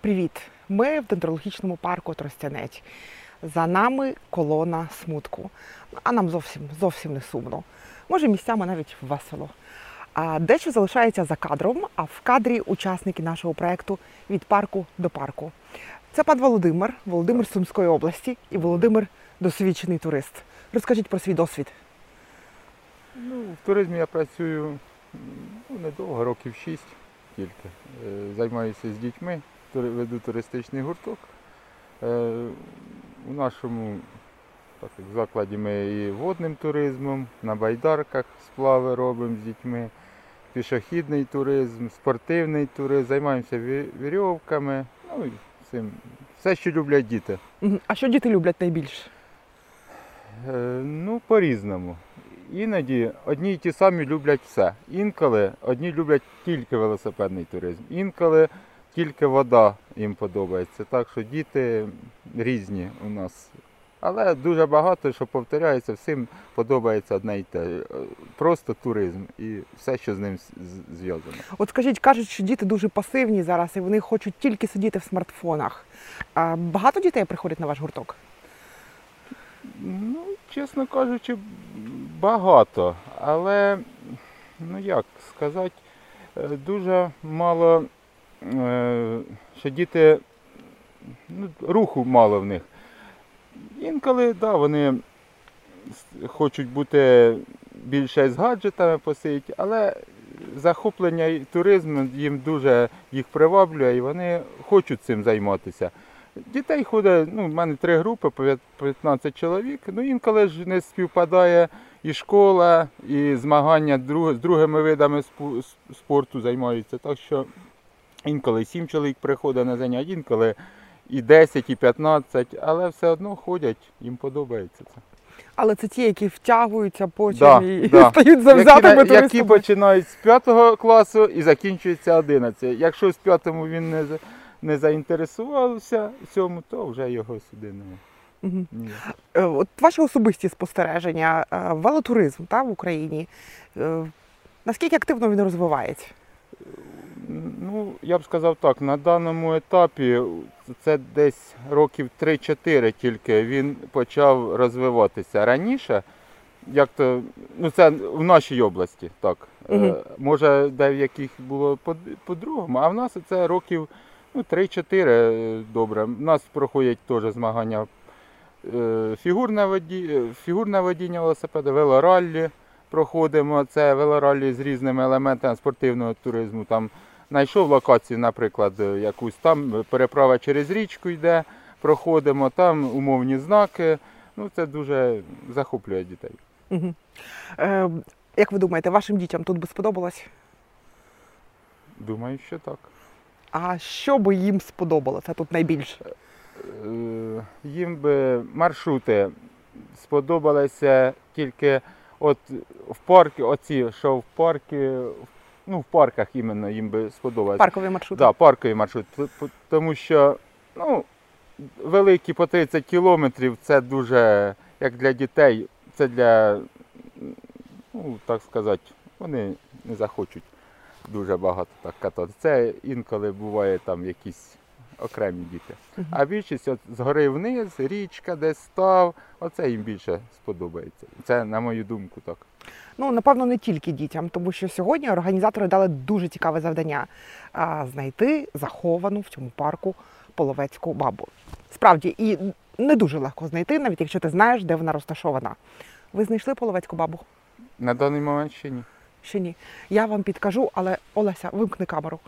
Привіт! Ми в дендрологічному парку Тростянець. За нами колона смутку. А нам зовсім зовсім не сумно. Може, місцями навіть весело. А дещо залишається за кадром, а в кадрі учасники нашого проекту від парку до парку. Це пан Володимир, Володимир з Сумської області і Володимир досвідчений турист. Розкажіть про свій досвід. Ну, в туризмі я працюю ну, недовго, років 6 тільки. Е, Займаюся з дітьми, веду туристичний гурток. Е, У нашому так, як закладі ми і водним туризмом, на байдарках сплави робимо з дітьми, пішохідний туризм, спортивний туризм, займаємося ві- вірьовками, ну і цим. Все, що люблять діти. А що діти люблять найбільше? Е, Ну, по-різному. Іноді одні й ті самі люблять все. Інколи одні люблять тільки велосипедний туризм, інколи тільки вода їм подобається. Так що діти різні у нас. Але дуже багато, що повторяється, всім подобається одне й те. Просто туризм і все, що з ним зв'язано. От скажіть, кажуть, що діти дуже пасивні зараз і вони хочуть тільки сидіти в смартфонах. А багато дітей приходять на ваш гурток? Ну, чесно кажучи, багато. Але, ну як сказати, е, дуже мало, що діти, ну, руху мало в них. Інколи, да, вони хочуть бути більше з гаджетами посидіти, але захоплення і туризму їм дуже їх приваблює і вони хочуть цим займатися. Дітей ходить, ну, в мене три групи по 15 чоловік. Ну, інколи ж не співпадає і школа, і змагання з другими видами спорту займаються. Так що інколи 7 чоловік приходить на заняття, інколи і 10, і 15, але все одно ходять, їм подобається це. Але це ті, які втягуються потім Да, і да. стають завзятими які, які починають з 5 класу і закінчуються 11. Якщо з 5 він не, не заінтересувався цьому, то вже його сюди не. Мгм. Ні. Е, От ваші особисті спостереження, е, велотуризм та, в Україні. е, Наскільки активно він розвивається? Ну, я б сказав так, на даному етапі це десь років 3-4 тільки він почав розвиватися. Раніше, як то, ну це в нашій області, так. Мгм. Е, Може, де в яких було по- по-другому, а в нас це років ну, 3-4 е, добре. У нас проходять теж змагання е, фігурне, воді... фігурне водіння велосипеда, велораллі проходимо. Це велораллі з різними елементами спортивного туризму. Там знайшов локацію, наприклад, е, якусь там переправа через річку йде, проходимо, там умовні знаки. Ну, це дуже захоплює дітей. Мгм. Е, Як ви думаєте, вашим дітям тут би сподобалось? Думаю, що так. А що би їм сподобалося тут найбільше? Е, Їм би маршрути сподобалися тільки от в парки, оці, що в парки, ну в парках іменно їм би сподобалося. Паркові маршрути? Да, парковий маршрут. Тому що ну, великі по 30 кілометрів це дуже, як для дітей, це для, ну, так сказати, вони не захочуть дуже багато так катати. Це інколи буває там якісь окремі діти. Мгм. А більшість от згори вниз, річка, десь став, оце їм більше сподобається. Це на мою думку так. Ну, напевно, не тільки дітям, тому що сьогодні організатори дали дуже цікаве завдання знайти заховану в цьому парку половецьку бабу. Справді, і не дуже легко знайти, навіть якщо ти знаєш, де вона розташована. Ви знайшли половецьку бабу? На даний момент ще ні. Ще ні. Я вам підкажу, але Олеся, вимкни камеру.